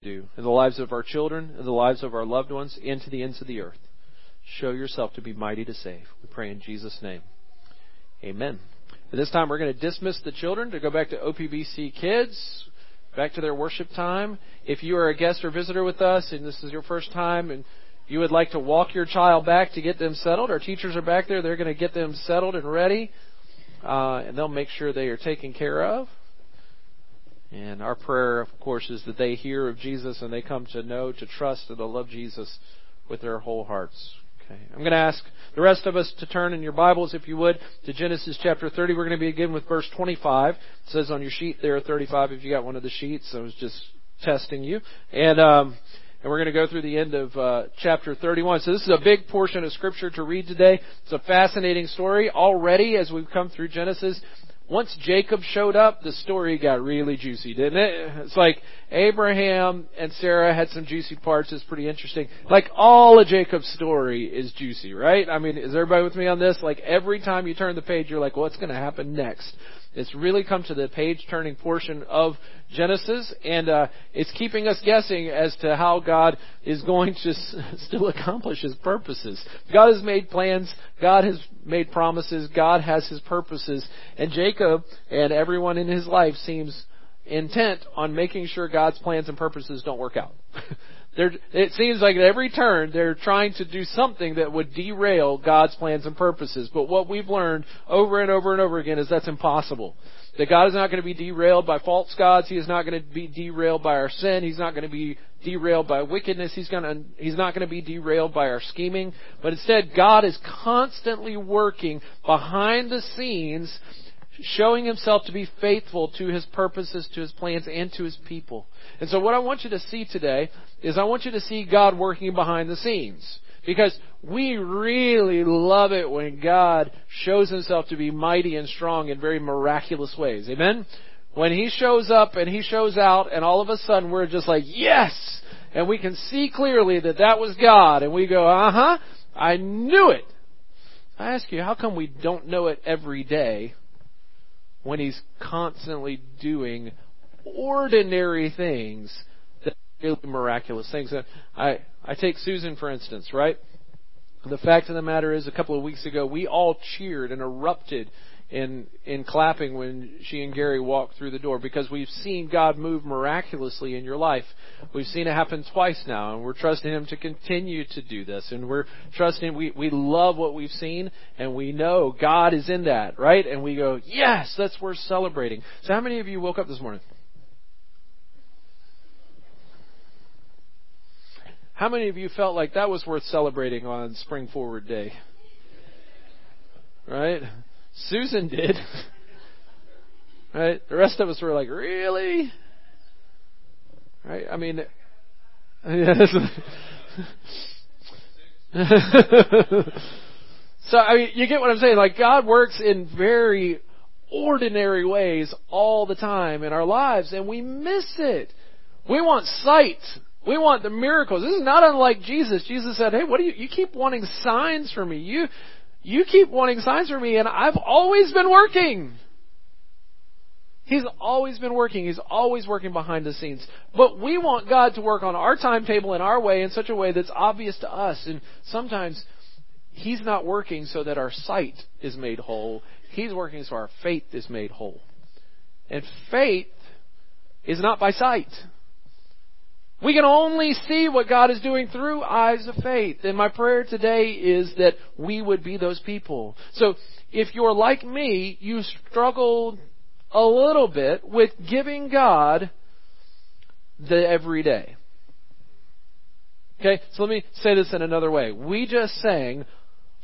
do in the lives of our children, in the lives of our loved ones, and to the ends of the earth. Show yourself to be mighty to save. We pray in Jesus' name. Amen. At this time, we're going to dismiss the children to go back to OPBC Kids, back to their worship time. If you are a guest or visitor with us and this is your first time and you would like to walk your child back to get them settled, our teachers are back there. They're going to get them settled and ready, uh, and they'll make sure they are taken care of. And our prayer, of course, is that they hear of Jesus and they come to know, to trust, and to love Jesus with their whole hearts. Okay. I'm going to ask the rest of us to turn in your Bibles, if you would, to Genesis chapter 30. We're going to begin with verse 25. It says on your sheet there 35 if you got one of the sheets. I was just testing you. And, um, and we're going to go through the end of uh, chapter 31. So this is a big portion of scripture to read today. It's a fascinating story already as we've come through Genesis once Jacob showed up, the story got really juicy, didn't it? It's like Abraham and Sarah had some juicy parts. It's pretty interesting. Like all of Jacob's story is juicy, right? I mean, is everybody with me on this? Like every time you turn the page, you're like, what's going to happen next? It's really come to the page turning portion of Genesis, and uh, it's keeping us guessing as to how God is going to s- still accomplish His purposes. God has made plans, God has made promises, God has His purposes, and Jacob and everyone in his life seems intent on making sure God's plans and purposes don't work out. They're, it seems like at every turn they're trying to do something that would derail God's plans and purposes. But what we've learned over and over and over again is that's impossible. That God is not going to be derailed by false gods. He is not going to be derailed by our sin. He's not going to be derailed by wickedness. He's going to, he's not going to be derailed by our scheming. But instead, God is constantly working behind the scenes showing himself to be faithful to his purposes, to his plans, and to his people. And so what I want you to see today is I want you to see God working behind the scenes. Because we really love it when God shows himself to be mighty and strong in very miraculous ways. Amen? When he shows up and he shows out and all of a sudden we're just like, yes! And we can see clearly that that was God and we go, uh huh, I knew it. I ask you, how come we don't know it every day when he's constantly doing ordinary things that really miraculous things. I I take Susan for instance, right? The fact of the matter is, a couple of weeks ago, we all cheered and erupted in in clapping when she and Gary walked through the door because we've seen God move miraculously in your life. We've seen it happen twice now, and we're trusting Him to continue to do this. And we're trusting we we love what we've seen, and we know God is in that, right? And we go, yes, that's worth celebrating. So, how many of you woke up this morning? How many of you felt like that was worth celebrating on Spring Forward Day? Right? Susan did. right? The rest of us were like, really? Right? I mean, so I mean, you get what I'm saying. Like God works in very ordinary ways all the time in our lives, and we miss it. We want sight. We want the miracles. This is not unlike Jesus. Jesus said, "Hey, what do you? You keep wanting signs from me. You you keep wanting signs from me, and I've always been working. He's always been working. He's always working behind the scenes. But we want God to work on our timetable in our way in such a way that's obvious to us. And sometimes He's not working so that our sight is made whole. He's working so our faith is made whole. And faith is not by sight. We can only see what God is doing through eyes of faith. And my prayer today is that we would be those people. So if you're like me, you struggle a little bit with giving God the everyday. Okay, so let me say this in another way. We just sang,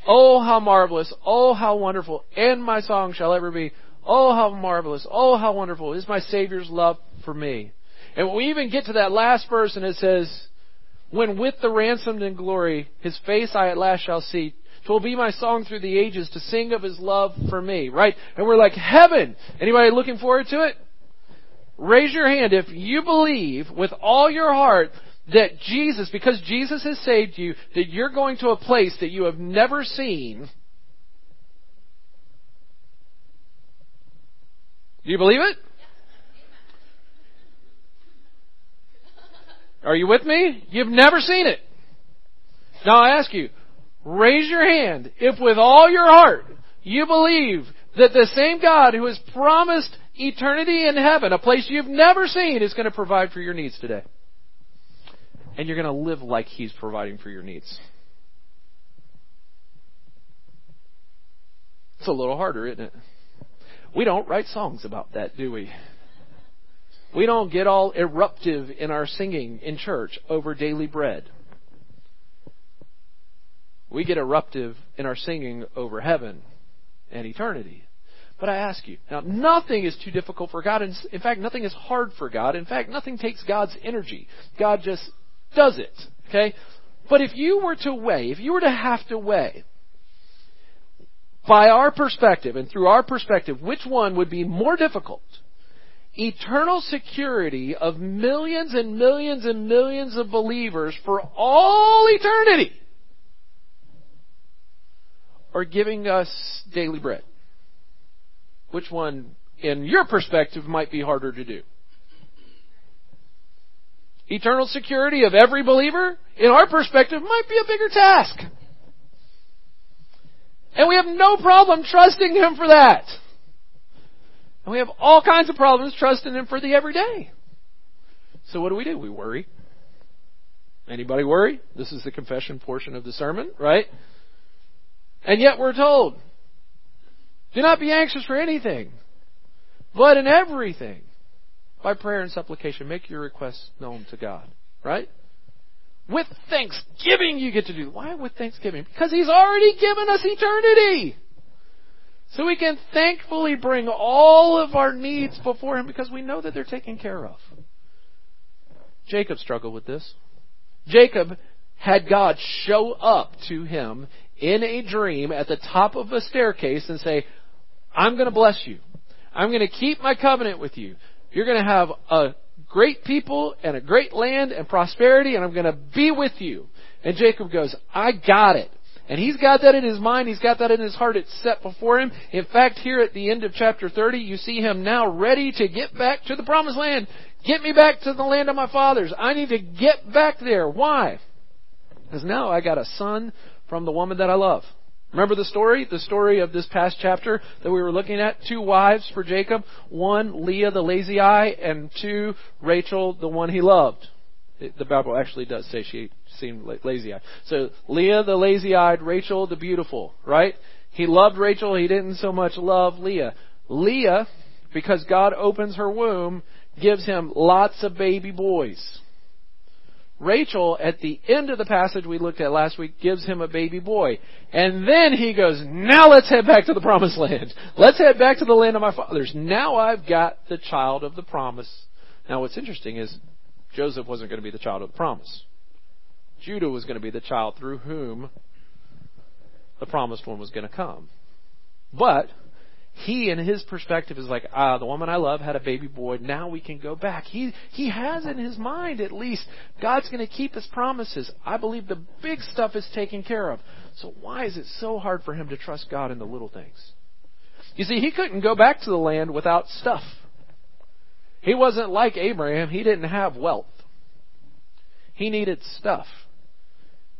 Oh, how marvelous, oh, how wonderful, and my song shall ever be, Oh, how marvelous, oh, how wonderful is my Savior's love for me. And we even get to that last verse and it says, When with the ransomed in glory, his face I at last shall see, twill be my song through the ages to sing of his love for me, right? And we're like, heaven! Anybody looking forward to it? Raise your hand if you believe with all your heart that Jesus, because Jesus has saved you, that you're going to a place that you have never seen. Do you believe it? Are you with me? You've never seen it. Now I ask you, raise your hand if with all your heart you believe that the same God who has promised eternity in heaven, a place you've never seen, is going to provide for your needs today. And you're going to live like He's providing for your needs. It's a little harder, isn't it? We don't write songs about that, do we? We don't get all eruptive in our singing in church over daily bread. We get eruptive in our singing over heaven and eternity. But I ask you, now nothing is too difficult for God. In fact, nothing is hard for God. In fact, nothing takes God's energy. God just does it. Okay? But if you were to weigh, if you were to have to weigh, by our perspective and through our perspective, which one would be more difficult? Eternal security of millions and millions and millions of believers for all eternity or giving us daily bread? Which one, in your perspective, might be harder to do? Eternal security of every believer, in our perspective, might be a bigger task. And we have no problem trusting Him for that. And we have all kinds of problems trusting Him for the everyday. So what do we do? We worry. Anybody worry? This is the confession portion of the sermon, right? And yet we're told, do not be anxious for anything, but in everything, by prayer and supplication, make your requests known to God, right? With thanksgiving you get to do. Why with thanksgiving? Because He's already given us eternity. So we can thankfully bring all of our needs before Him because we know that they're taken care of. Jacob struggled with this. Jacob had God show up to him in a dream at the top of a staircase and say, I'm going to bless you. I'm going to keep my covenant with you. You're going to have a great people and a great land and prosperity and I'm going to be with you. And Jacob goes, I got it. And he's got that in his mind. He's got that in his heart. It's set before him. In fact, here at the end of chapter 30, you see him now ready to get back to the promised land. Get me back to the land of my fathers. I need to get back there. Why? Because now I got a son from the woman that I love. Remember the story? The story of this past chapter that we were looking at? Two wives for Jacob. One, Leah the lazy eye, and two, Rachel the one he loved. The Bible actually does say she seemed lazy eyed. So Leah the lazy eyed, Rachel the beautiful, right? He loved Rachel, he didn't so much love Leah. Leah, because God opens her womb, gives him lots of baby boys. Rachel, at the end of the passage we looked at last week, gives him a baby boy. And then he goes, now let's head back to the promised land. Let's head back to the land of my fathers. Now I've got the child of the promise. Now what's interesting is Joseph wasn't going to be the child of the promise. Judah was going to be the child through whom the promised one was going to come. But he, in his perspective, is like, ah, the woman I love had a baby boy. Now we can go back. He he has in his mind at least God's going to keep His promises. I believe the big stuff is taken care of. So why is it so hard for him to trust God in the little things? You see, he couldn't go back to the land without stuff. He wasn't like Abraham. He didn't have wealth. He needed stuff.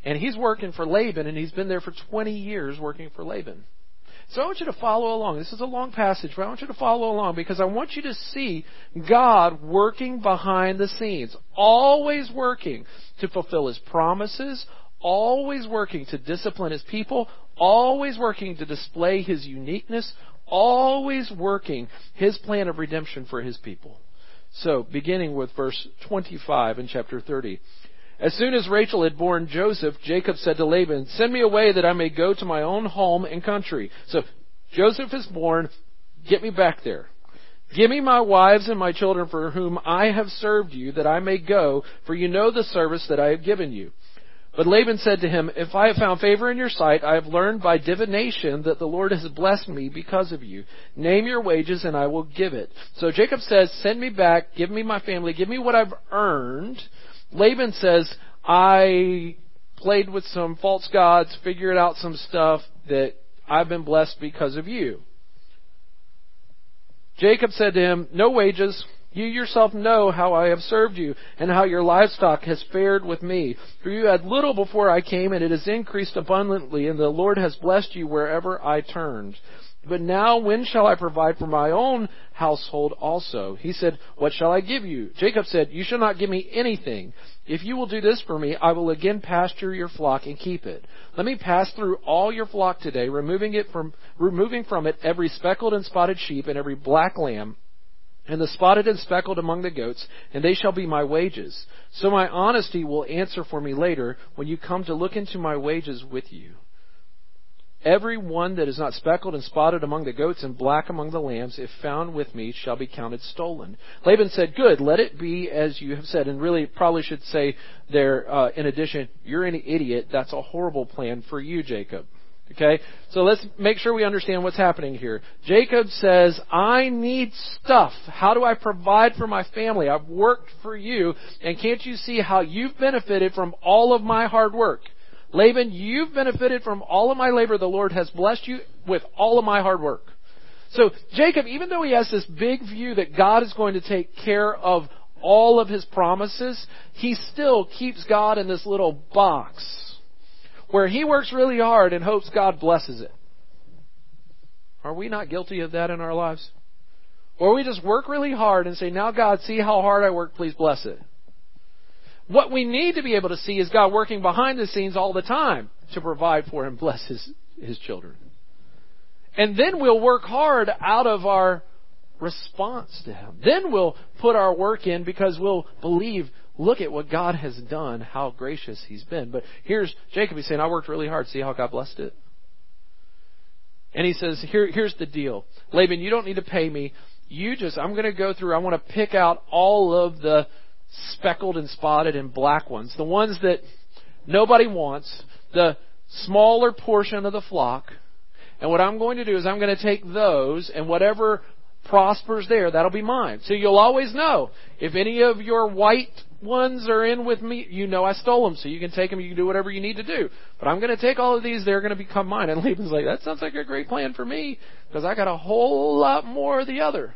And he's working for Laban, and he's been there for 20 years working for Laban. So I want you to follow along. This is a long passage, but I want you to follow along because I want you to see God working behind the scenes, always working to fulfill His promises, always working to discipline His people, always working to display His uniqueness, always working His plan of redemption for His people. So, beginning with verse 25 in chapter 30. As soon as Rachel had borne Joseph, Jacob said to Laban, Send me away that I may go to my own home and country. So Joseph is born. Get me back there. Give me my wives and my children for whom I have served you, that I may go, for you know the service that I have given you. But Laban said to him, If I have found favor in your sight, I have learned by divination that the Lord has blessed me because of you. Name your wages and I will give it. So Jacob says, Send me back, give me my family, give me what I've earned. Laban says, I played with some false gods, figured out some stuff that I've been blessed because of you. Jacob said to him, No wages, You yourself know how I have served you, and how your livestock has fared with me. For you had little before I came, and it has increased abundantly, and the Lord has blessed you wherever I turned. But now when shall I provide for my own household also? He said, What shall I give you? Jacob said, You shall not give me anything. If you will do this for me, I will again pasture your flock and keep it. Let me pass through all your flock today, removing it from, removing from it every speckled and spotted sheep and every black lamb, and the spotted and speckled among the goats, and they shall be my wages. So my honesty will answer for me later when you come to look into my wages with you. Every one that is not speckled and spotted among the goats and black among the lambs, if found with me, shall be counted stolen. Laban said, Good, let it be as you have said. And really, probably should say there, uh, in addition, you're an idiot. That's a horrible plan for you, Jacob. Okay? So let's make sure we understand what's happening here. Jacob says, I need stuff. How do I provide for my family? I've worked for you, and can't you see how you've benefited from all of my hard work? Laban, you've benefited from all of my labor. The Lord has blessed you with all of my hard work. So Jacob, even though he has this big view that God is going to take care of all of his promises, he still keeps God in this little box where he works really hard and hopes God blesses it. Are we not guilty of that in our lives? Or we just work really hard and say, now God, see how hard I work, please bless it. What we need to be able to see is God working behind the scenes all the time to provide for and bless his, his children. And then we'll work hard out of our response to him. Then we'll put our work in because we'll believe, look at what God has done, how gracious he's been. But here's Jacob, he's saying, I worked really hard. See how God blessed it? And he says, Here, here's the deal. Laban, you don't need to pay me. You just, I'm going to go through, I want to pick out all of the speckled and spotted and black ones, the ones that nobody wants, the smaller portion of the flock. And what I'm going to do is I'm going to take those and whatever prospers there, that'll be mine. So you'll always know if any of your white ones are in with me, you know I stole them, so you can take them, you can do whatever you need to do. But I'm going to take all of these, they're going to become mine. And Laban's like, that sounds like a great plan for me, because I got a whole lot more of the other.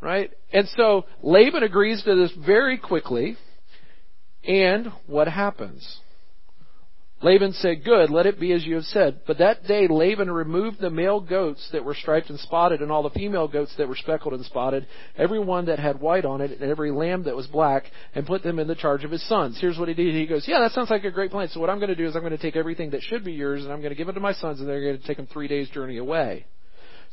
Right? And so Laban agrees to this very quickly. And what happens? Laban said, Good, let it be as you have said. But that day Laban removed the male goats that were striped and spotted, and all the female goats that were speckled and spotted, every one that had white on it, and every lamb that was black, and put them in the charge of his sons. Here's what he did. He goes, Yeah, that sounds like a great plan. So what I'm going to do is I'm going to take everything that should be yours, and I'm going to give it to my sons, and they're going to take them three days' journey away.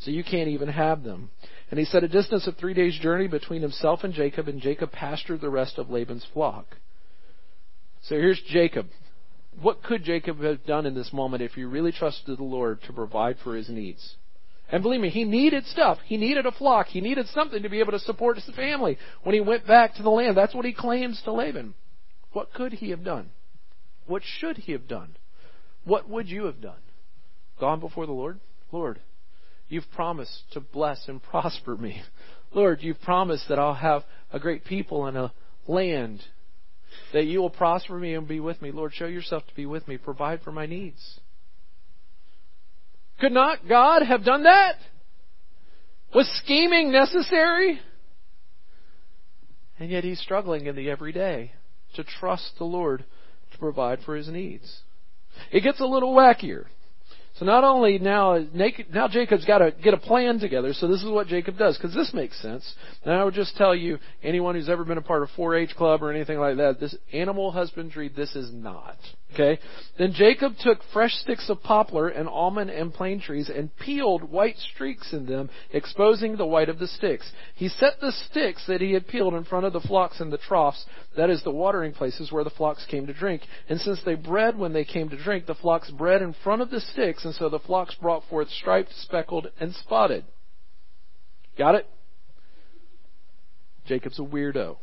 So you can't even have them. And he set a distance of three days' journey between himself and Jacob, and Jacob pastured the rest of Laban's flock. So here's Jacob. What could Jacob have done in this moment if he really trusted the Lord to provide for his needs? And believe me, he needed stuff. He needed a flock. He needed something to be able to support his family when he went back to the land. That's what he claims to Laban. What could he have done? What should he have done? What would you have done? Gone before the Lord? Lord, You've promised to bless and prosper me. Lord, you've promised that I'll have a great people and a land, that you will prosper me and be with me. Lord, show yourself to be with me. Provide for my needs. Could not God have done that? Was scheming necessary? And yet he's struggling in the everyday to trust the Lord to provide for his needs. It gets a little wackier. So not only now, now Jacob's got to get a plan together. So this is what Jacob does, because this makes sense. And I would just tell you, anyone who's ever been a part of 4-H club or anything like that, this animal husbandry, this is not. Okay? Then Jacob took fresh sticks of poplar and almond and plane trees and peeled white streaks in them, exposing the white of the sticks. He set the sticks that he had peeled in front of the flocks in the troughs, that is the watering places where the flocks came to drink. And since they bred when they came to drink, the flocks bred in front of the sticks, and so the flocks brought forth striped, speckled, and spotted. Got it? Jacob's a weirdo.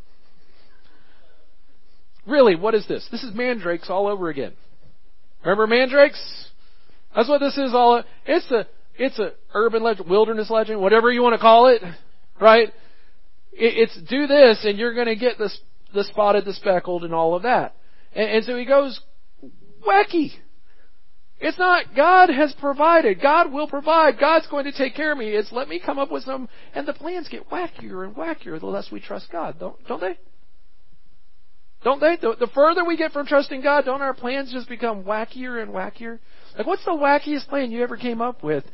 Really, what is this? This is mandrakes all over again. Remember mandrakes? That's what this is all. It's a it's a urban legend, wilderness legend, whatever you want to call it, right? It's do this and you're going to get the the spotted, the speckled, and all of that. And, and so he goes wacky. It's not God has provided. God will provide. God's going to take care of me. It's let me come up with some, and the plans get wackier and wackier the less we trust God, don't, don't they? Don't they? The, the further we get from trusting God, don't our plans just become wackier and wackier? Like, what's the wackiest plan you ever came up with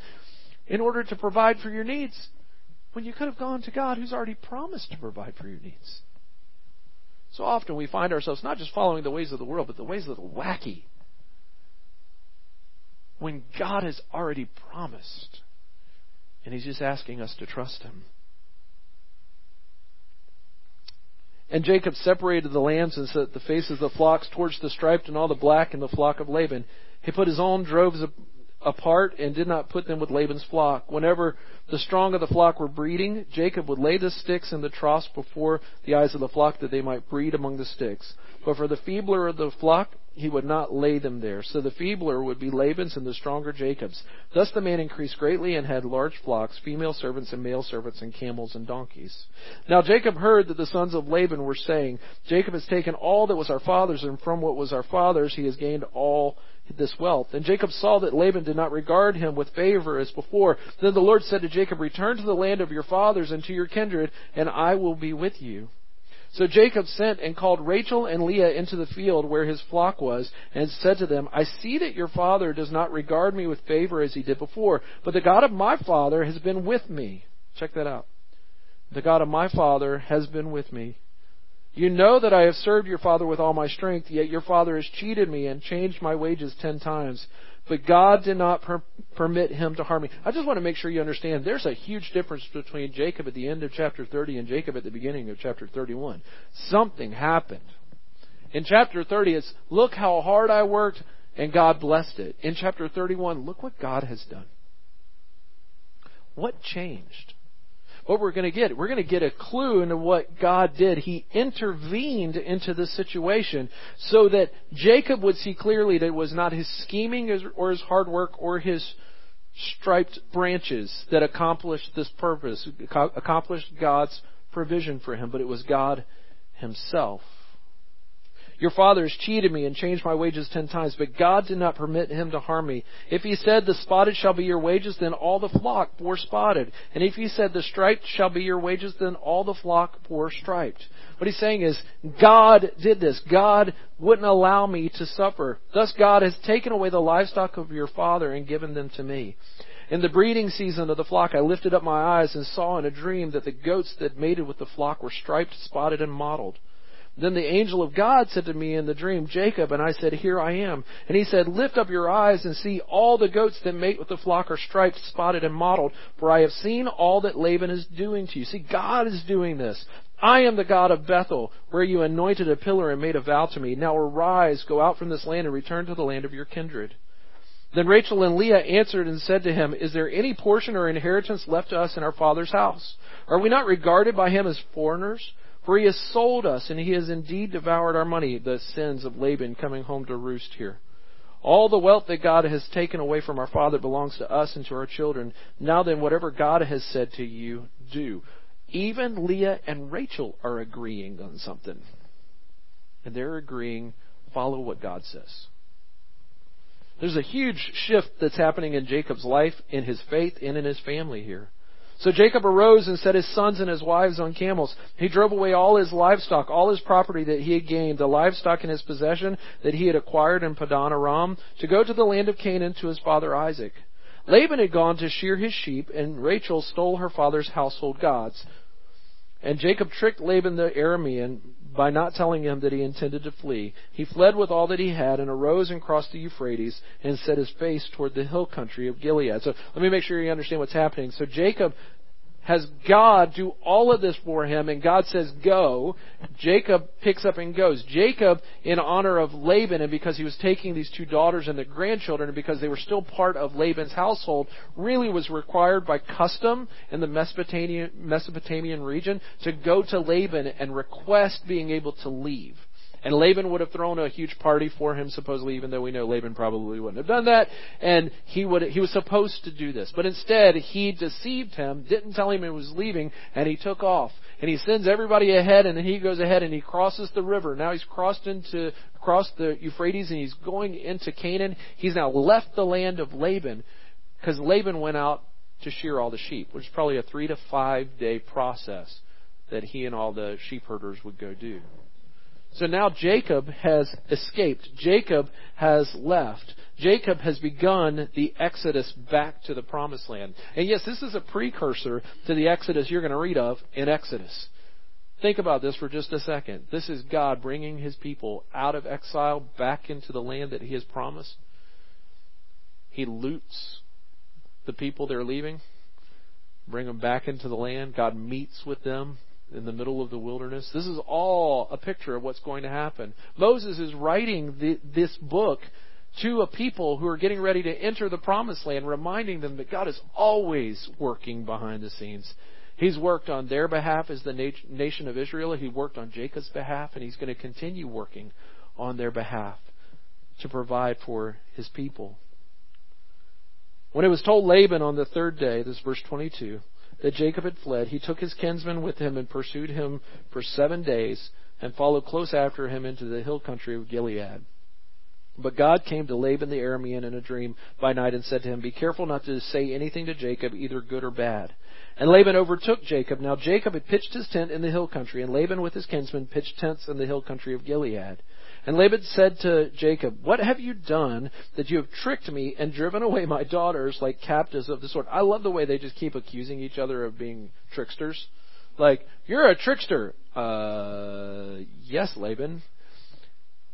in order to provide for your needs when you could have gone to God who's already promised to provide for your needs? So often we find ourselves not just following the ways of the world, but the ways of the wacky. When God has already promised, and He's just asking us to trust Him. And Jacob separated the lambs and set the faces of the flocks towards the striped and all the black in the flock of Laban. He put his own droves apart and did not put them with Laban's flock. Whenever the strong of the flock were breeding, Jacob would lay the sticks in the troughs before the eyes of the flock that they might breed among the sticks. But for the feebler of the flock, he would not lay them there. So the feebler would be Laban's and the stronger Jacob's. Thus the man increased greatly and had large flocks, female servants and male servants, and camels and donkeys. Now Jacob heard that the sons of Laban were saying, Jacob has taken all that was our father's, and from what was our father's he has gained all this wealth. And Jacob saw that Laban did not regard him with favor as before. Then the Lord said to Jacob, Return to the land of your fathers and to your kindred, and I will be with you. So Jacob sent and called Rachel and Leah into the field where his flock was, and said to them, I see that your father does not regard me with favor as he did before, but the God of my father has been with me. Check that out. The God of my father has been with me. You know that I have served your father with all my strength, yet your father has cheated me and changed my wages ten times. But God did not per- permit him to harm me. I just want to make sure you understand there's a huge difference between Jacob at the end of chapter 30 and Jacob at the beginning of chapter 31. Something happened. In chapter 30, it's look how hard I worked and God blessed it. In chapter 31, look what God has done. What changed? What we're going to get. We're going to get a clue into what God did. He intervened into the situation so that Jacob would see clearly that it was not his scheming or his hard work or his striped branches that accomplished this purpose, accomplished God's provision for him, but it was God himself. Your father has cheated me and changed my wages ten times, but God did not permit him to harm me. If he said, The spotted shall be your wages, then all the flock bore spotted. And if he said, The striped shall be your wages, then all the flock bore striped. What he's saying is, God did this. God wouldn't allow me to suffer. Thus God has taken away the livestock of your father and given them to me. In the breeding season of the flock, I lifted up my eyes and saw in a dream that the goats that mated with the flock were striped, spotted, and mottled. Then the angel of God said to me in the dream, Jacob, and I said, Here I am. And he said, Lift up your eyes and see all the goats that mate with the flock are striped, spotted, and mottled, for I have seen all that Laban is doing to you. See, God is doing this. I am the God of Bethel, where you anointed a pillar and made a vow to me. Now arise, go out from this land and return to the land of your kindred. Then Rachel and Leah answered and said to him, Is there any portion or inheritance left to us in our father's house? Are we not regarded by him as foreigners? For he has sold us, and he has indeed devoured our money, the sins of Laban coming home to roost here. All the wealth that God has taken away from our father belongs to us and to our children. Now then, whatever God has said to you, do. Even Leah and Rachel are agreeing on something. And they're agreeing, follow what God says. There's a huge shift that's happening in Jacob's life, in his faith, and in his family here. So Jacob arose and set his sons and his wives on camels. He drove away all his livestock, all his property that he had gained, the livestock in his possession that he had acquired in Padan Aram, to go to the land of Canaan to his father Isaac. Laban had gone to shear his sheep, and Rachel stole her father's household gods. And Jacob tricked Laban the Aramean by not telling him that he intended to flee. He fled with all that he had and arose and crossed the Euphrates and set his face toward the hill country of Gilead. So let me make sure you understand what's happening. So Jacob has God do all of this for him, and God says, Go. Jacob picks up and goes. Jacob, in honor of Laban, and because he was taking these two daughters and the grandchildren, and because they were still part of Laban's household, really was required by custom in the Mesopotamian, Mesopotamian region to go to Laban and request being able to leave. And Laban would have thrown a huge party for him, supposedly, even though we know Laban probably wouldn't have done that. And he would, he was supposed to do this. But instead, he deceived him, didn't tell him he was leaving, and he took off. And he sends everybody ahead, and then he goes ahead and he crosses the river. Now he's crossed into, crossed the Euphrates, and he's going into Canaan. He's now left the land of Laban, because Laban went out to shear all the sheep, which is probably a three to five day process that he and all the sheep herders would go do. So now Jacob has escaped. Jacob has left. Jacob has begun the exodus back to the promised land. And yes, this is a precursor to the exodus you're going to read of in Exodus. Think about this for just a second. This is God bringing his people out of exile back into the land that he has promised. He loots the people they're leaving, bring them back into the land. God meets with them in the middle of the wilderness. This is all a picture of what's going to happen. Moses is writing the, this book to a people who are getting ready to enter the promised land, reminding them that God is always working behind the scenes. He's worked on their behalf as the nation of Israel. He worked on Jacob's behalf, and he's going to continue working on their behalf to provide for his people. When it was told Laban on the third day, this is verse 22, that Jacob had fled, he took his kinsmen with him and pursued him for seven days and followed close after him into the hill country of Gilead. But God came to Laban the Aramean in a dream by night and said to him, Be careful not to say anything to Jacob, either good or bad. And Laban overtook Jacob. Now Jacob had pitched his tent in the hill country, and Laban with his kinsmen pitched tents in the hill country of Gilead. And Laban said to Jacob, What have you done that you have tricked me and driven away my daughters like captives of the sword? I love the way they just keep accusing each other of being tricksters. Like, you're a trickster. Uh, yes, Laban.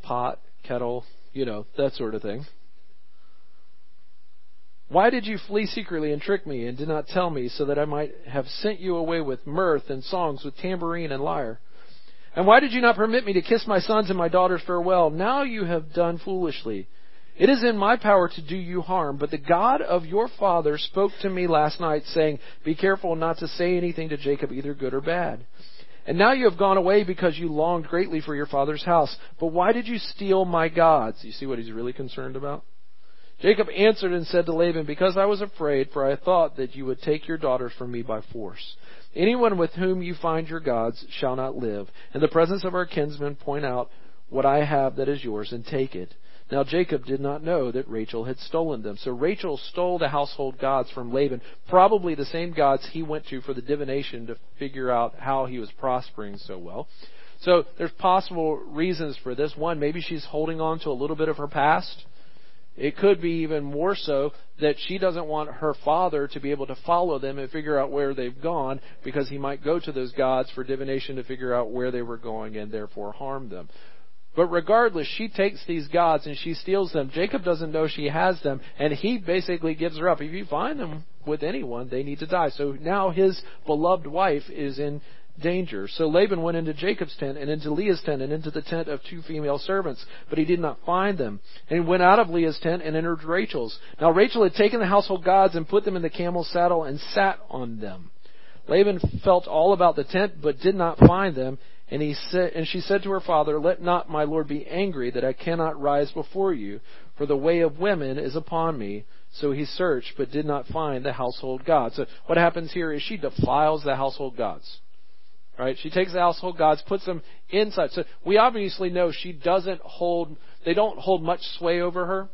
Pot, kettle, you know, that sort of thing. Why did you flee secretly and trick me and did not tell me so that I might have sent you away with mirth and songs, with tambourine and lyre? And why did you not permit me to kiss my sons and my daughters farewell? Now you have done foolishly. It is in my power to do you harm, but the God of your father spoke to me last night, saying, Be careful not to say anything to Jacob, either good or bad. And now you have gone away because you longed greatly for your father's house. But why did you steal my gods? You see what he's really concerned about? Jacob answered and said to Laban, Because I was afraid, for I thought that you would take your daughters from me by force. Anyone with whom you find your gods shall not live. In the presence of our kinsmen, point out what I have that is yours and take it. Now Jacob did not know that Rachel had stolen them. So Rachel stole the household gods from Laban, probably the same gods he went to for the divination to figure out how he was prospering so well. So there's possible reasons for this. One, maybe she's holding on to a little bit of her past it could be even more so that she doesn't want her father to be able to follow them and figure out where they've gone because he might go to those gods for divination to figure out where they were going and therefore harm them. But regardless, she takes these gods and she steals them. Jacob doesn't know she has them, and he basically gives her up. If you find them with anyone, they need to die. So now his beloved wife is in danger. So Laban went into Jacob's tent and into Leah's tent and into the tent of two female servants, but he did not find them. And he went out of Leah's tent and entered Rachel's. Now Rachel had taken the household gods and put them in the camel's saddle and sat on them. Laban felt all about the tent, but did not find them. And he said, and she said to her father, Let not my lord be angry that I cannot rise before you, for the way of women is upon me. So he searched, but did not find the household gods. So what happens here is she defiles the household gods. Right? She takes the household gods, puts them inside. So we obviously know she doesn't hold, they don't hold much sway over her.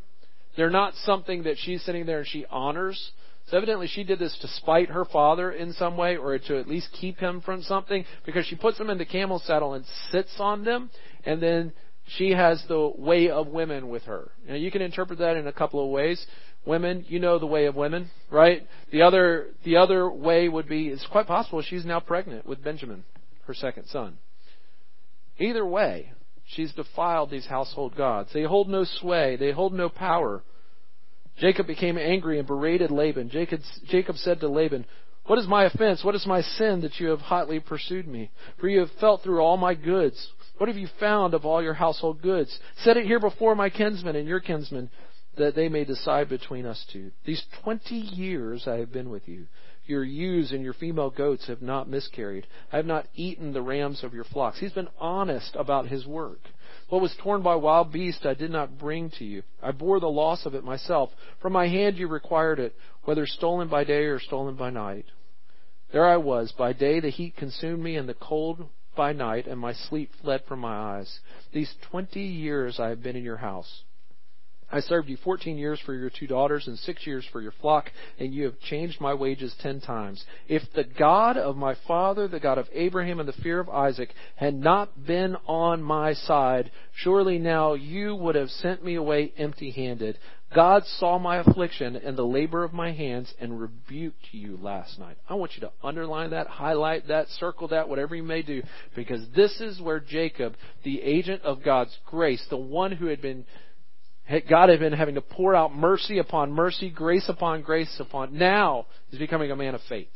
They're not something that she's sitting there and she honors. So evidently she did this to spite her father in some way or to at least keep him from something because she puts them in the camel saddle and sits on them and then she has the way of women with her. Now you can interpret that in a couple of ways. Women, you know the way of women, right? The other, the other way would be, it's quite possible she's now pregnant with Benjamin her second son. Either way, she's defiled these household gods. They hold no sway, they hold no power. Jacob became angry and berated Laban. Jacob, Jacob said to Laban, What is my offense? What is my sin that you have hotly pursued me? For you have felt through all my goods. What have you found of all your household goods? Set it here before my kinsmen and your kinsmen, that they may decide between us two. These twenty years I have been with you. Your ewes and your female goats have not miscarried. I have not eaten the rams of your flocks. He's been honest about his work. What was torn by wild beasts I did not bring to you. I bore the loss of it myself. From my hand you required it, whether stolen by day or stolen by night. There I was. By day the heat consumed me, and the cold by night, and my sleep fled from my eyes. These twenty years I have been in your house. I served you fourteen years for your two daughters and six years for your flock, and you have changed my wages ten times. If the God of my father, the God of Abraham and the fear of Isaac, had not been on my side, surely now you would have sent me away empty handed. God saw my affliction and the labor of my hands and rebuked you last night. I want you to underline that, highlight that, circle that, whatever you may do, because this is where Jacob, the agent of God's grace, the one who had been God had been having to pour out mercy upon mercy, grace upon grace upon. Now is becoming a man of faith.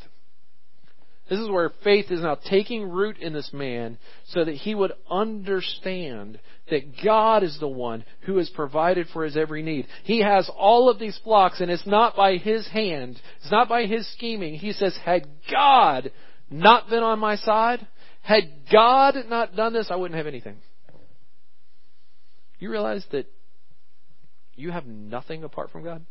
This is where faith is now taking root in this man so that he would understand that God is the one who has provided for his every need. He has all of these flocks and it's not by his hand. It's not by his scheming. He says, had God not been on my side, had God not done this, I wouldn't have anything. You realize that you have nothing apart from God?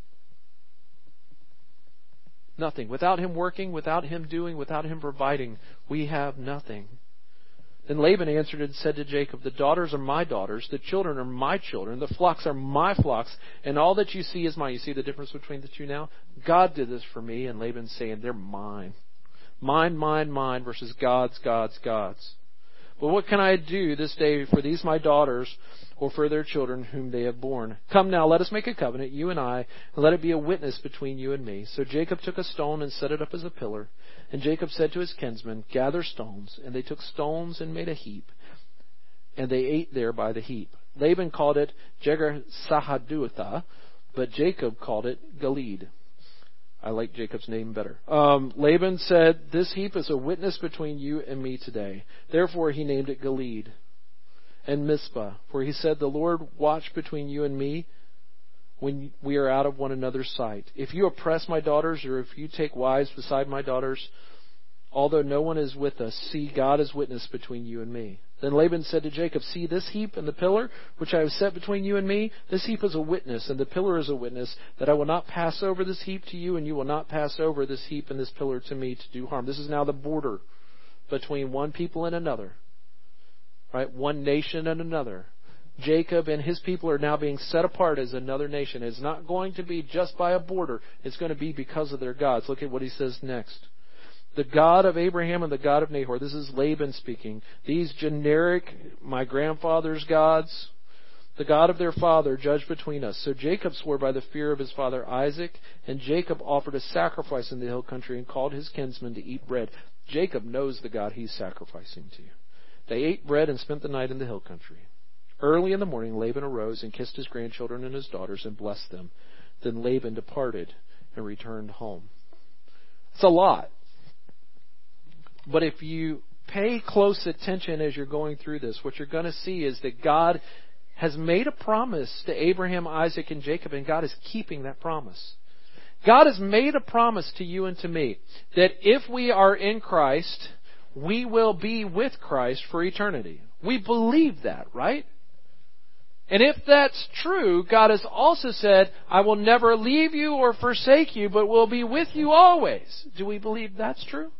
Nothing. Without Him working, without Him doing, without Him providing, we have nothing. Then Laban answered and said to Jacob, The daughters are my daughters, the children are my children, the flocks are my flocks, and all that you see is mine. You see the difference between the two now? God did this for me, and Laban's saying, They're mine. Mine, mine, mine, versus God's, God's, God's. But what can I do this day for these my daughters or for their children whom they have borne. Come now, let us make a covenant, you and I, and let it be a witness between you and me. So Jacob took a stone and set it up as a pillar. And Jacob said to his kinsmen, Gather stones. And they took stones and made a heap. And they ate there by the heap. Laban called it Jegar Sahadutha, but Jacob called it Galeed. I like Jacob's name better. Um, Laban said, This heap is a witness between you and me today. Therefore he named it Galeed and Mizpah. For he said, The Lord watch between you and me when we are out of one another's sight. If you oppress my daughters, or if you take wives beside my daughters, although no one is with us, see, God is witness between you and me. Then Laban said to Jacob, See this heap and the pillar which I have set between you and me? This heap is a witness, and the pillar is a witness, that I will not pass over this heap to you, and you will not pass over this heap and this pillar to me to do harm. This is now the border between one people and another right? One nation and another. Jacob and his people are now being set apart as another nation. It's not going to be just by a border. It's going to be because of their gods. Look at what he says next. The God of Abraham and the God of Nahor. This is Laban speaking. These generic, my grandfather's gods, the God of their father, judge between us. So Jacob swore by the fear of his father Isaac, and Jacob offered a sacrifice in the hill country and called his kinsmen to eat bread. Jacob knows the God he's sacrificing to. They ate bread and spent the night in the hill country. Early in the morning, Laban arose and kissed his grandchildren and his daughters and blessed them. Then Laban departed and returned home. It's a lot. But if you pay close attention as you're going through this, what you're going to see is that God has made a promise to Abraham, Isaac, and Jacob, and God is keeping that promise. God has made a promise to you and to me that if we are in Christ, we will be with Christ for eternity. We believe that, right? And if that's true, God has also said, I will never leave you or forsake you, but will be with you always. Do we believe that's true?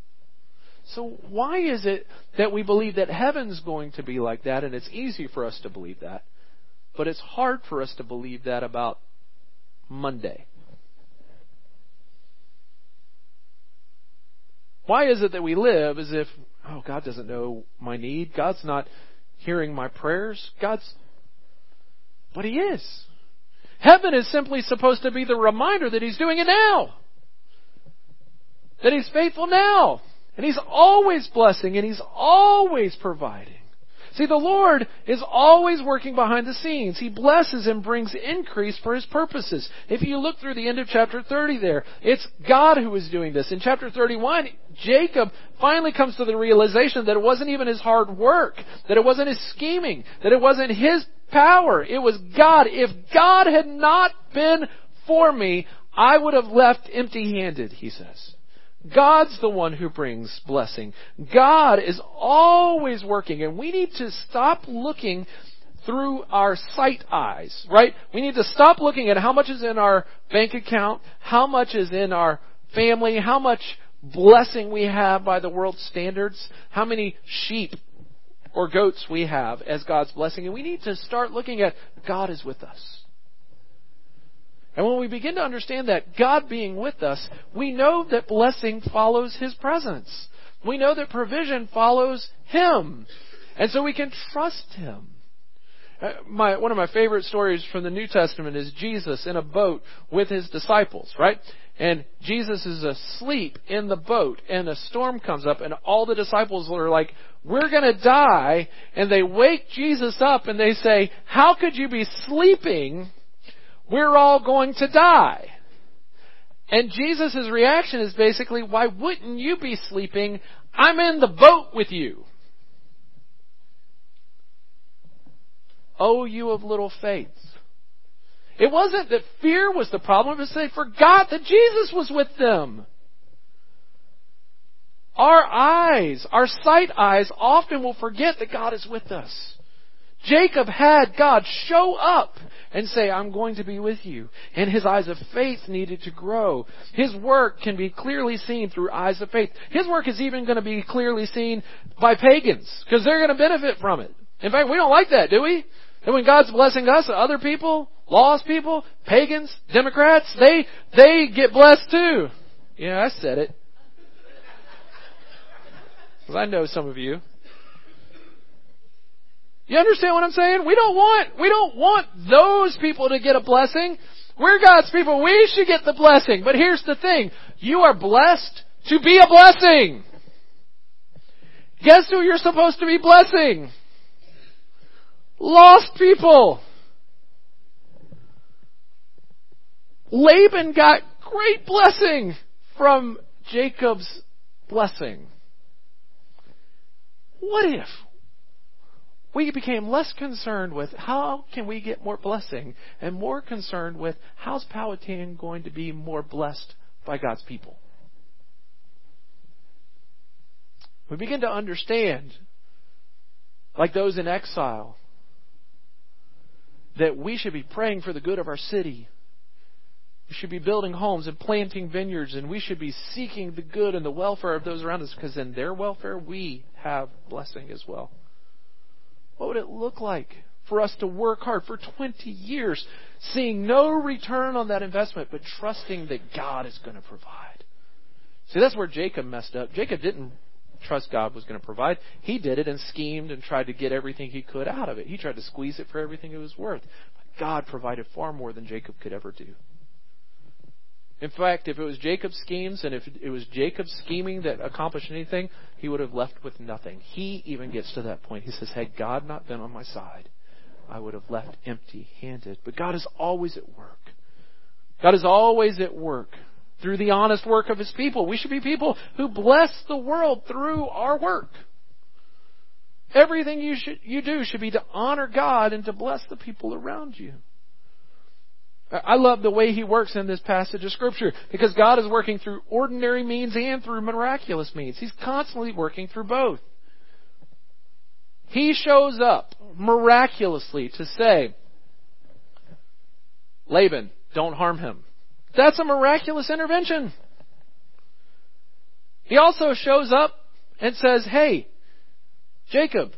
So why is it that we believe that heaven's going to be like that, and it's easy for us to believe that, but it's hard for us to believe that about Monday? Why is it that we live as if, oh, God doesn't know my need? God's not hearing my prayers? God's. But He is. Heaven is simply supposed to be the reminder that He's doing it now. That He's faithful now. And He's always blessing and He's always providing. See, the Lord is always working behind the scenes. He blesses and brings increase for His purposes. If you look through the end of chapter 30 there, it's God who is doing this. In chapter 31, Jacob finally comes to the realization that it wasn't even his hard work, that it wasn't his scheming, that it wasn't his power. It was God. If God had not been for me, I would have left empty handed, he says. God's the one who brings blessing. God is always working, and we need to stop looking through our sight eyes, right? We need to stop looking at how much is in our bank account, how much is in our family, how much blessing we have by the world's standards, how many sheep or goats we have as God's blessing, and we need to start looking at God is with us. And when we begin to understand that God being with us, we know that blessing follows His presence. We know that provision follows Him. And so we can trust Him. Uh, my, one of my favorite stories from the New Testament is Jesus in a boat with His disciples, right? And Jesus is asleep in the boat and a storm comes up and all the disciples are like, we're gonna die. And they wake Jesus up and they say, how could you be sleeping? We're all going to die. And Jesus' reaction is basically, why wouldn't you be sleeping? I'm in the boat with you. Oh, you of little faith. It wasn't that fear was the problem, it was they forgot that Jesus was with them. Our eyes, our sight eyes often will forget that God is with us. Jacob had God show up and say, I'm going to be with you. And his eyes of faith needed to grow. His work can be clearly seen through eyes of faith. His work is even going to be clearly seen by pagans because they're going to benefit from it. In fact, we don't like that, do we? And when God's blessing us, other people, lost people, pagans, Democrats, they, they get blessed too. Yeah, I said it. Because I know some of you. You understand what I'm saying? We don't want, we don't want those people to get a blessing. We're God's people. We should get the blessing. But here's the thing. You are blessed to be a blessing. Guess who you're supposed to be blessing? Lost people. Laban got great blessing from Jacob's blessing. What if we became less concerned with how can we get more blessing and more concerned with how's Powhatan going to be more blessed by God's people. We begin to understand, like those in exile, that we should be praying for the good of our city. We should be building homes and planting vineyards, and we should be seeking the good and the welfare of those around us because in their welfare we have blessing as well. What would it look like for us to work hard for 20 years, seeing no return on that investment, but trusting that God is going to provide? See, that's where Jacob messed up. Jacob didn't trust God was going to provide. He did it and schemed and tried to get everything he could out of it. He tried to squeeze it for everything it was worth. But God provided far more than Jacob could ever do. In fact, if it was Jacob's schemes and if it was Jacob's scheming that accomplished anything, he would have left with nothing. He even gets to that point. He says, Had God not been on my side, I would have left empty handed. But God is always at work. God is always at work through the honest work of His people. We should be people who bless the world through our work. Everything you, should, you do should be to honor God and to bless the people around you. I love the way he works in this passage of scripture because God is working through ordinary means and through miraculous means. He's constantly working through both. He shows up miraculously to say, Laban, don't harm him. That's a miraculous intervention. He also shows up and says, hey, Jacob,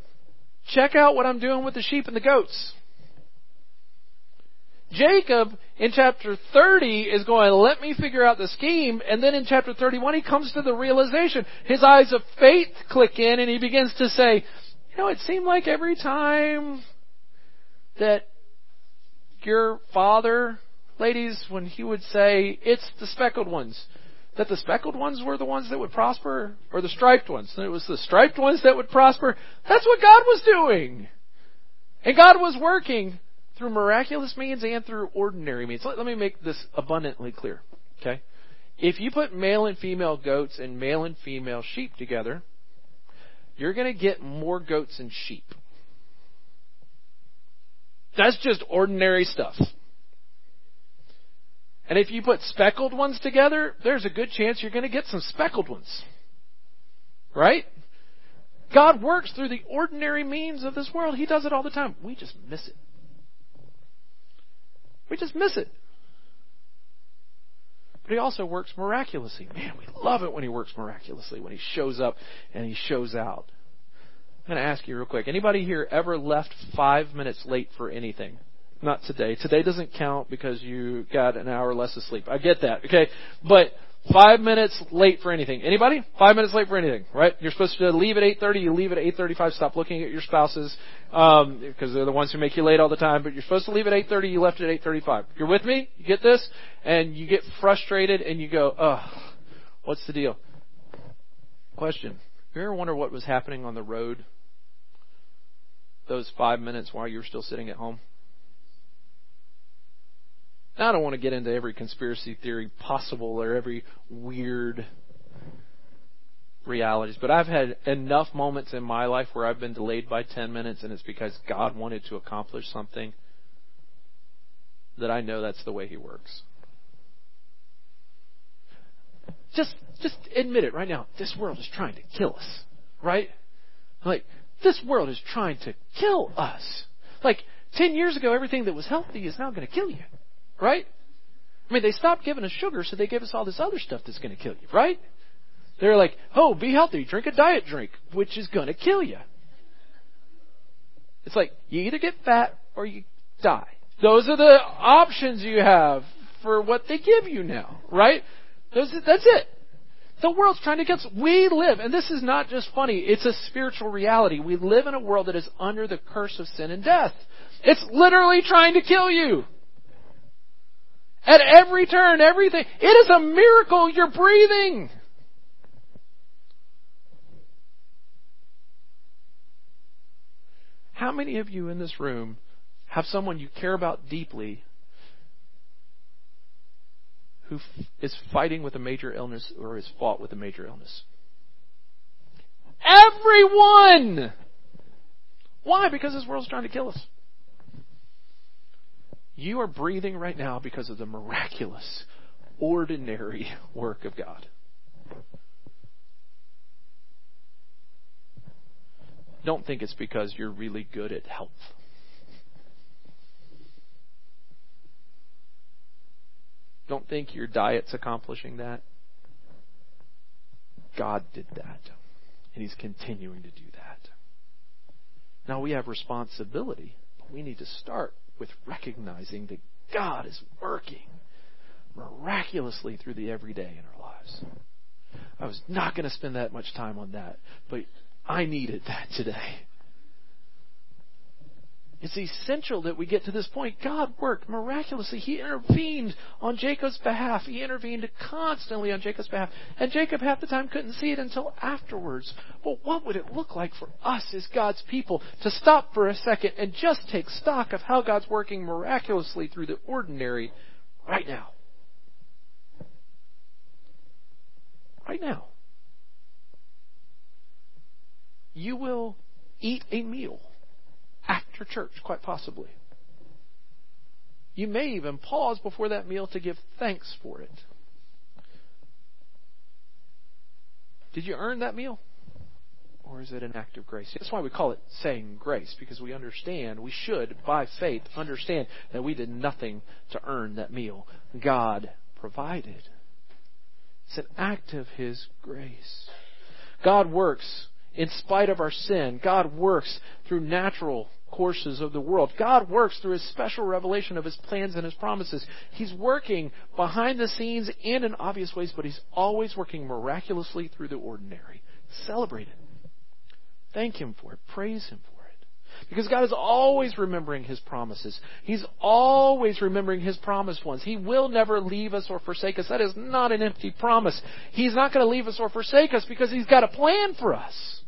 check out what I'm doing with the sheep and the goats. Jacob in chapter 30 is going, let me figure out the scheme. And then in chapter 31, he comes to the realization. His eyes of faith click in and he begins to say, you know, it seemed like every time that your father, ladies, when he would say, it's the speckled ones, that the speckled ones were the ones that would prosper, or the striped ones. And it was the striped ones that would prosper. That's what God was doing. And God was working through miraculous means and through ordinary means. Let, let me make this abundantly clear. Okay? If you put male and female goats and male and female sheep together, you're going to get more goats and sheep. That's just ordinary stuff. And if you put speckled ones together, there's a good chance you're going to get some speckled ones. Right? God works through the ordinary means of this world. He does it all the time. We just miss it. We just miss it. But he also works miraculously. Man, we love it when he works miraculously, when he shows up and he shows out. I'm going to ask you real quick. Anybody here ever left five minutes late for anything? Not today. Today doesn't count because you got an hour less of sleep. I get that, okay? But Five minutes late for anything. Anybody? Five minutes late for anything, right? You're supposed to leave at 8.30, you leave at 8.35, stop looking at your spouses, um, because they're the ones who make you late all the time, but you're supposed to leave at 8.30, you left at 8.35. You're with me? You get this? And you get frustrated and you go, ugh, what's the deal? Question. You ever wonder what was happening on the road those five minutes while you were still sitting at home? Now, I don't want to get into every conspiracy theory possible or every weird realities, but I've had enough moments in my life where I've been delayed by 10 minutes and it's because God wanted to accomplish something that I know that's the way He works. Just, just admit it right now. This world is trying to kill us, right? Like, this world is trying to kill us. Like, 10 years ago, everything that was healthy is now going to kill you. Right? I mean, they stopped giving us sugar, so they give us all this other stuff that's going to kill you, right? They're like, oh, be healthy, drink a diet drink, which is going to kill you. It's like, you either get fat or you die. Those are the options you have for what they give you now, right? Those, that's it. The world's trying to get us. We live, and this is not just funny, it's a spiritual reality. We live in a world that is under the curse of sin and death. It's literally trying to kill you. At every turn, everything. It is a miracle you're breathing. How many of you in this room have someone you care about deeply who is fighting with a major illness or has fought with a major illness? Everyone! Why? Because this world's trying to kill us. You are breathing right now because of the miraculous, ordinary work of God. Don't think it's because you're really good at health. Don't think your diet's accomplishing that. God did that. And He's continuing to do that. Now we have responsibility, but we need to start with recognizing that God is working miraculously through the everyday in our lives. I was not going to spend that much time on that, but I needed that today. It's essential that we get to this point. God worked miraculously. He intervened on Jacob's behalf. He intervened constantly on Jacob's behalf. And Jacob half the time couldn't see it until afterwards. But what would it look like for us as God's people to stop for a second and just take stock of how God's working miraculously through the ordinary right now? Right now. You will eat a meal after church, quite possibly. You may even pause before that meal to give thanks for it. Did you earn that meal? Or is it an act of grace? That's why we call it saying grace, because we understand, we should, by faith, understand that we did nothing to earn that meal. God provided. It's an act of His grace. God works in spite of our sin. God works through natural courses of the world. God works through His special revelation of His plans and His promises. He's working behind the scenes and in obvious ways, but He's always working miraculously through the ordinary. Celebrate it. Thank Him for it. Praise Him for it. Because God is always remembering His promises. He's always remembering His promised ones. He will never leave us or forsake us. That is not an empty promise. He's not going to leave us or forsake us because He's got a plan for us.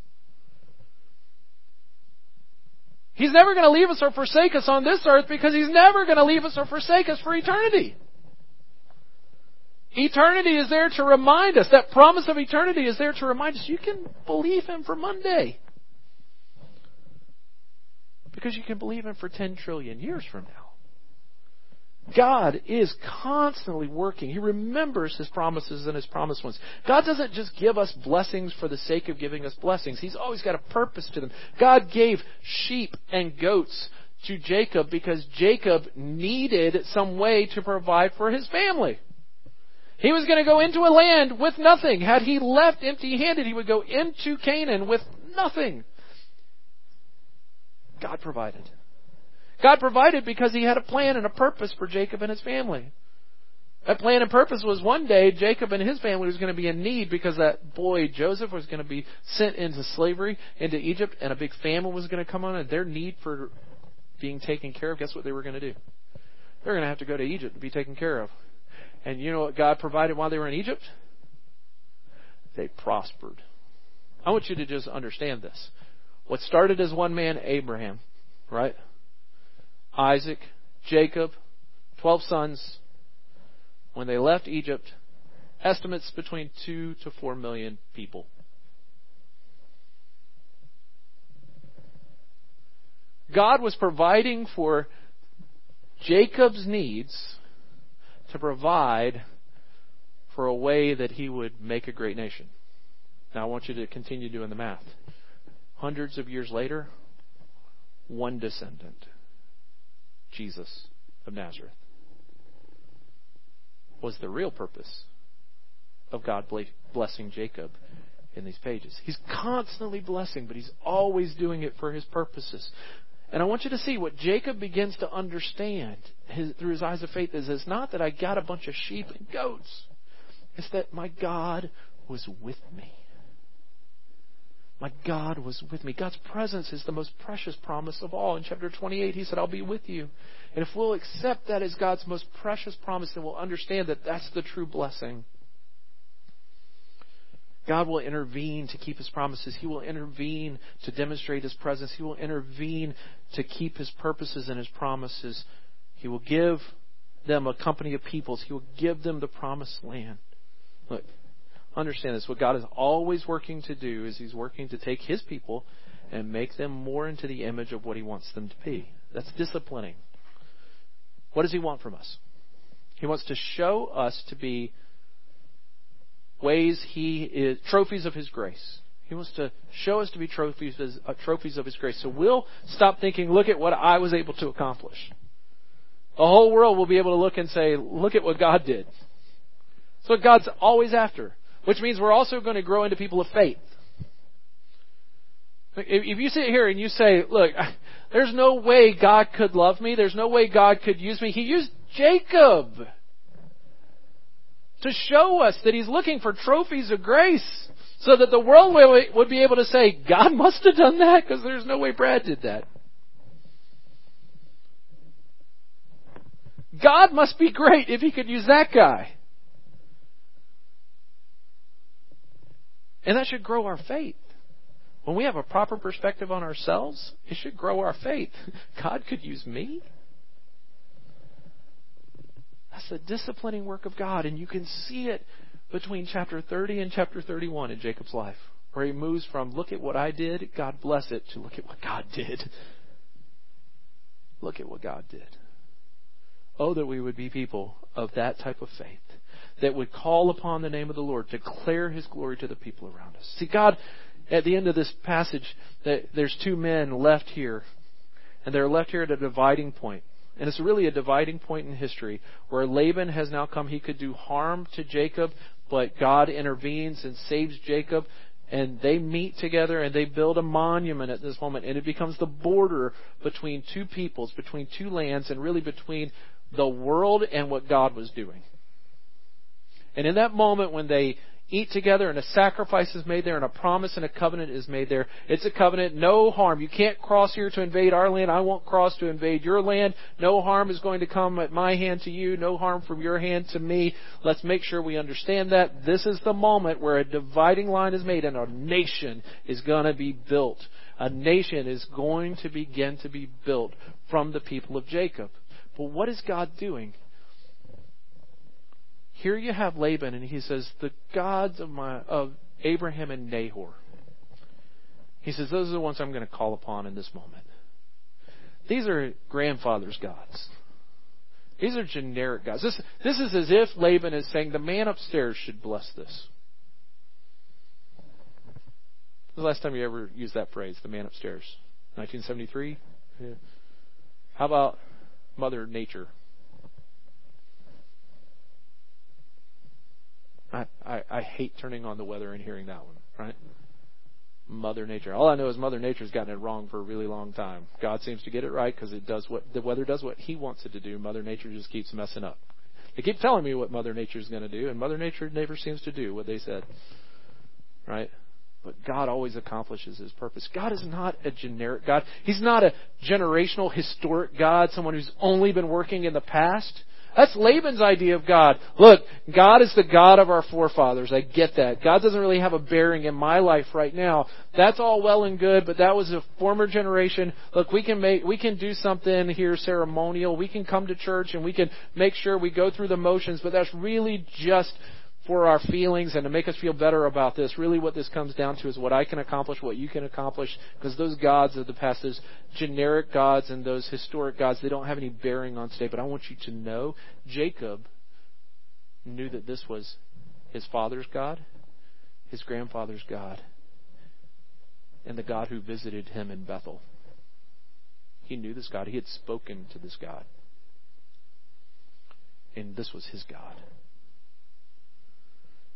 He's never going to leave us or forsake us on this earth because He's never going to leave us or forsake us for eternity. Eternity is there to remind us. That promise of eternity is there to remind us you can believe Him for Monday. Because you can believe Him for 10 trillion years from now. God is constantly working. He remembers His promises and His promised ones. God doesn't just give us blessings for the sake of giving us blessings. He's always got a purpose to them. God gave sheep and goats to Jacob because Jacob needed some way to provide for his family. He was going to go into a land with nothing. Had he left empty handed, he would go into Canaan with nothing. God provided. God provided because he had a plan and a purpose for Jacob and his family. That plan and purpose was one day Jacob and his family was going to be in need because that boy Joseph was going to be sent into slavery into Egypt and a big famine was going to come on and their need for being taken care of, guess what they were going to do? They're going to have to go to Egypt to be taken care of. And you know what God provided while they were in Egypt? They prospered. I want you to just understand this. What started as one man, Abraham, right? Isaac, Jacob, 12 sons. When they left Egypt, estimates between 2 to 4 million people. God was providing for Jacob's needs to provide for a way that he would make a great nation. Now I want you to continue doing the math. Hundreds of years later, one descendant, Jesus of Nazareth, was the real purpose of God blessing Jacob in these pages. He's constantly blessing, but he's always doing it for his purposes. And I want you to see what Jacob begins to understand his, through his eyes of faith is it's not that I got a bunch of sheep and goats. It's that my God was with me. My God was with me. God's presence is the most precious promise of all. In chapter 28, he said, I'll be with you. And if we'll accept that as God's most precious promise, then we'll understand that that's the true blessing. God will intervene to keep his promises. He will intervene to demonstrate his presence. He will intervene to keep his purposes and his promises. He will give them a company of peoples. He will give them the promised land. Look, understand this. What God is always working to do is He's working to take His people and make them more into the image of what He wants them to be. That's disciplining. What does He want from us? He wants to show us to be ways He is trophies of His grace. He wants to show us to be trophies, uh, trophies of His grace. So we'll stop thinking, look at what I was able to accomplish. The whole world will be able to look and say, look at what God did. That's what God's always after. Which means we're also going to grow into people of faith. If you sit here and you say, look, there's no way God could love me, there's no way God could use me, He used Jacob to show us that He's looking for trophies of grace so that the world would be able to say, God must have done that because there's no way Brad did that. God must be great if he could use that guy. And that should grow our faith. When we have a proper perspective on ourselves, it should grow our faith. God could use me. That's the disciplining work of God, and you can see it between chapter 30 and chapter 31 in Jacob's life, where he moves from look at what I did, God bless it, to look at what God did. Look at what God did. Oh, that we would be people of that type of faith that would call upon the name of the Lord, declare His glory to the people around us. See, God, at the end of this passage, uh, there's two men left here, and they're left here at a dividing point. And it's really a dividing point in history where Laban has now come. He could do harm to Jacob, but God intervenes and saves Jacob. And they meet together and they build a monument at this moment. And it becomes the border between two peoples, between two lands, and really between the world and what God was doing. And in that moment when they eat together and a sacrifice is made there and a promise and a covenant is made there, it's a covenant, no harm. You can't cross here to invade our land. I won't cross to invade your land. No harm is going to come at my hand to you. No harm from your hand to me. Let's make sure we understand that. This is the moment where a dividing line is made and a nation is going to be built. A nation is going to begin to be built from the people of Jacob. But what is God doing? Here you have Laban, and he says, The gods of, my, of Abraham and Nahor. He says, Those are the ones I'm going to call upon in this moment. These are grandfather's gods. These are generic gods. This, this is as if Laban is saying the man upstairs should bless this. the last time you ever used that phrase, the man upstairs? 1973? Yeah. How about Mother Nature? I, I, hate turning on the weather and hearing that one, right? Mother Nature. All I know is Mother Nature's gotten it wrong for a really long time. God seems to get it right because it does what the weather does what He wants it to do. Mother Nature just keeps messing up. They keep telling me what Mother Nature's going to do, and Mother Nature never seems to do what they said. Right? But God always accomplishes His purpose. God is not a generic God. He's not a generational, historic God, someone who's only been working in the past. That's Laban's idea of God. Look, God is the God of our forefathers. I get that. God doesn't really have a bearing in my life right now. That's all well and good, but that was a former generation. Look, we can make, we can do something here ceremonial. We can come to church and we can make sure we go through the motions, but that's really just for our feelings and to make us feel better about this. Really, what this comes down to is what I can accomplish, what you can accomplish, because those gods of the past, those generic gods and those historic gods, they don't have any bearing on today. But I want you to know Jacob knew that this was his father's God, his grandfather's God, and the God who visited him in Bethel. He knew this God. He had spoken to this God. And this was his God.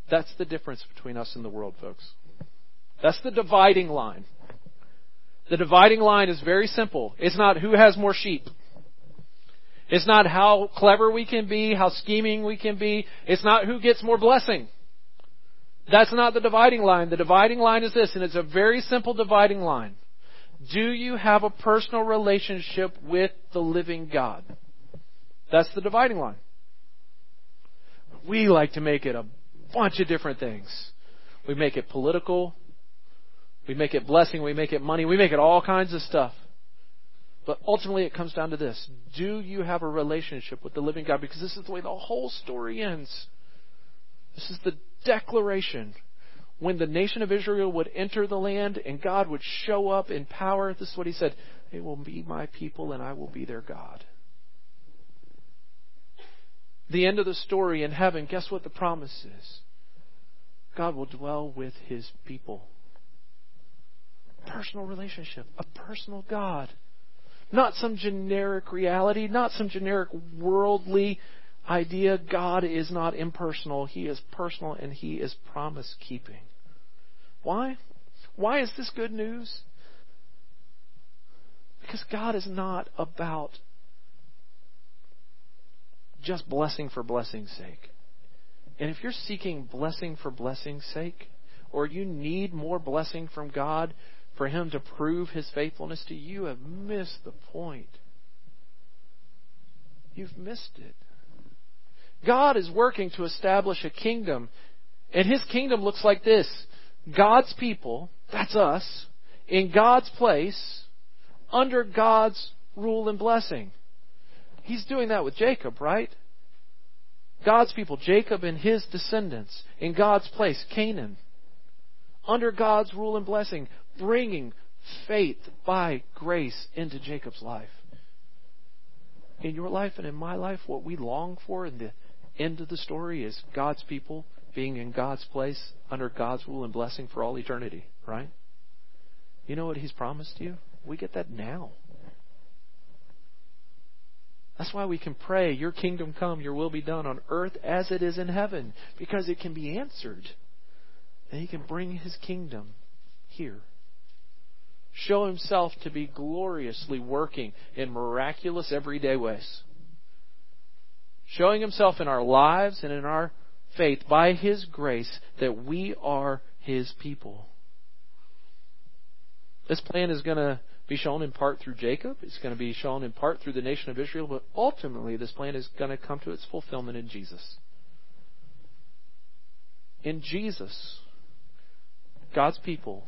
That's the difference between us and the world, folks. That's the dividing line. The dividing line is very simple. It's not who has more sheep. It's not how clever we can be, how scheming we can be. It's not who gets more blessing. That's not the dividing line. The dividing line is this, and it's a very simple dividing line. Do you have a personal relationship with the living God? That's the dividing line. We like to make it a bunch of different things. We make it political. We make it blessing. We make it money. We make it all kinds of stuff. But ultimately, it comes down to this Do you have a relationship with the living God? Because this is the way the whole story ends. This is the declaration. When the nation of Israel would enter the land and God would show up in power, this is what he said They will be my people and I will be their God. The end of the story in heaven, guess what the promise is? God will dwell with his people. Personal relationship, a personal God. Not some generic reality, not some generic worldly idea. God is not impersonal. He is personal and He is promise keeping. Why? Why is this good news? Because God is not about just blessing for blessing's sake. And if you're seeking blessing for blessing's sake, or you need more blessing from God for Him to prove His faithfulness to you, you have missed the point. You've missed it. God is working to establish a kingdom, and His kingdom looks like this God's people, that's us, in God's place, under God's rule and blessing. He's doing that with Jacob, right? God's people, Jacob and his descendants, in God's place, Canaan, under God's rule and blessing, bringing faith by grace into Jacob's life. In your life and in my life, what we long for in the end of the story is God's people being in God's place under God's rule and blessing for all eternity, right? You know what He's promised you? We get that now. That's why we can pray, Your kingdom come, Your will be done on earth as it is in heaven, because it can be answered. And He can bring His kingdom here. Show Himself to be gloriously working in miraculous everyday ways. Showing Himself in our lives and in our faith by His grace that we are His people. This plan is going to be shown in part through Jacob. It's going to be shown in part through the nation of Israel. But ultimately, this plan is going to come to its fulfillment in Jesus. In Jesus, God's people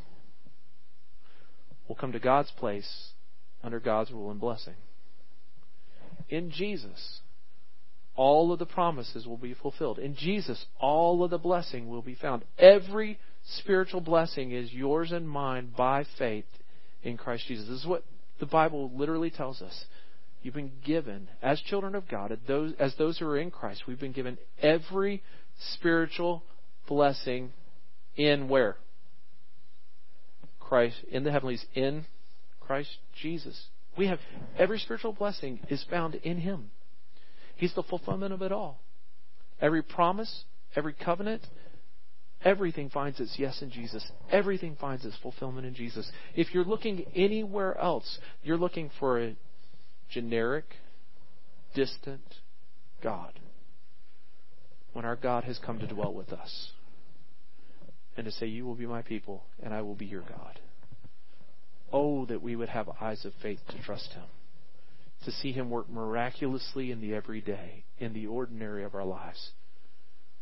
will come to God's place under God's rule and blessing. In Jesus, all of the promises will be fulfilled. In Jesus, all of the blessing will be found. Every spiritual blessing is yours and mine by faith in Christ Jesus. This is what the Bible literally tells us. You've been given, as children of God, as those, as those who are in Christ, we've been given every spiritual blessing in where? Christ, in the heavenlies, in Christ Jesus. We have every spiritual blessing is found in Him. He's the fulfillment of it all. Every promise, every covenant, everything finds its yes in Jesus. Everything finds its fulfillment in Jesus. If you're looking anywhere else, you're looking for a generic, distant God. When our God has come to dwell with us and to say, You will be my people, and I will be your God. Oh, that we would have eyes of faith to trust Him, to see Him work miraculously in the everyday, in the ordinary of our lives.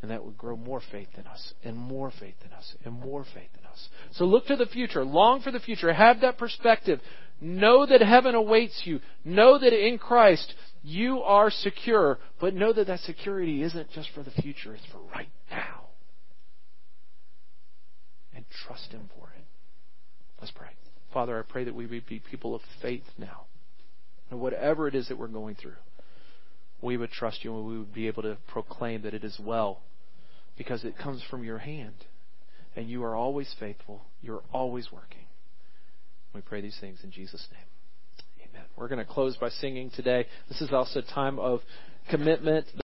And that would grow more faith in us, and more faith in us, and more faith in us. So look to the future. Long for the future. Have that perspective. Know that heaven awaits you. Know that in Christ you are secure. But know that that security isn't just for the future, it's for right now. And trust Him for it. Let's pray. Father, I pray that we would be people of faith now. And whatever it is that we're going through, we would trust you and we would be able to proclaim that it is well because it comes from your hand. And you are always faithful. You're always working. We pray these things in Jesus' name. Amen. We're going to close by singing today. This is also a time of commitment.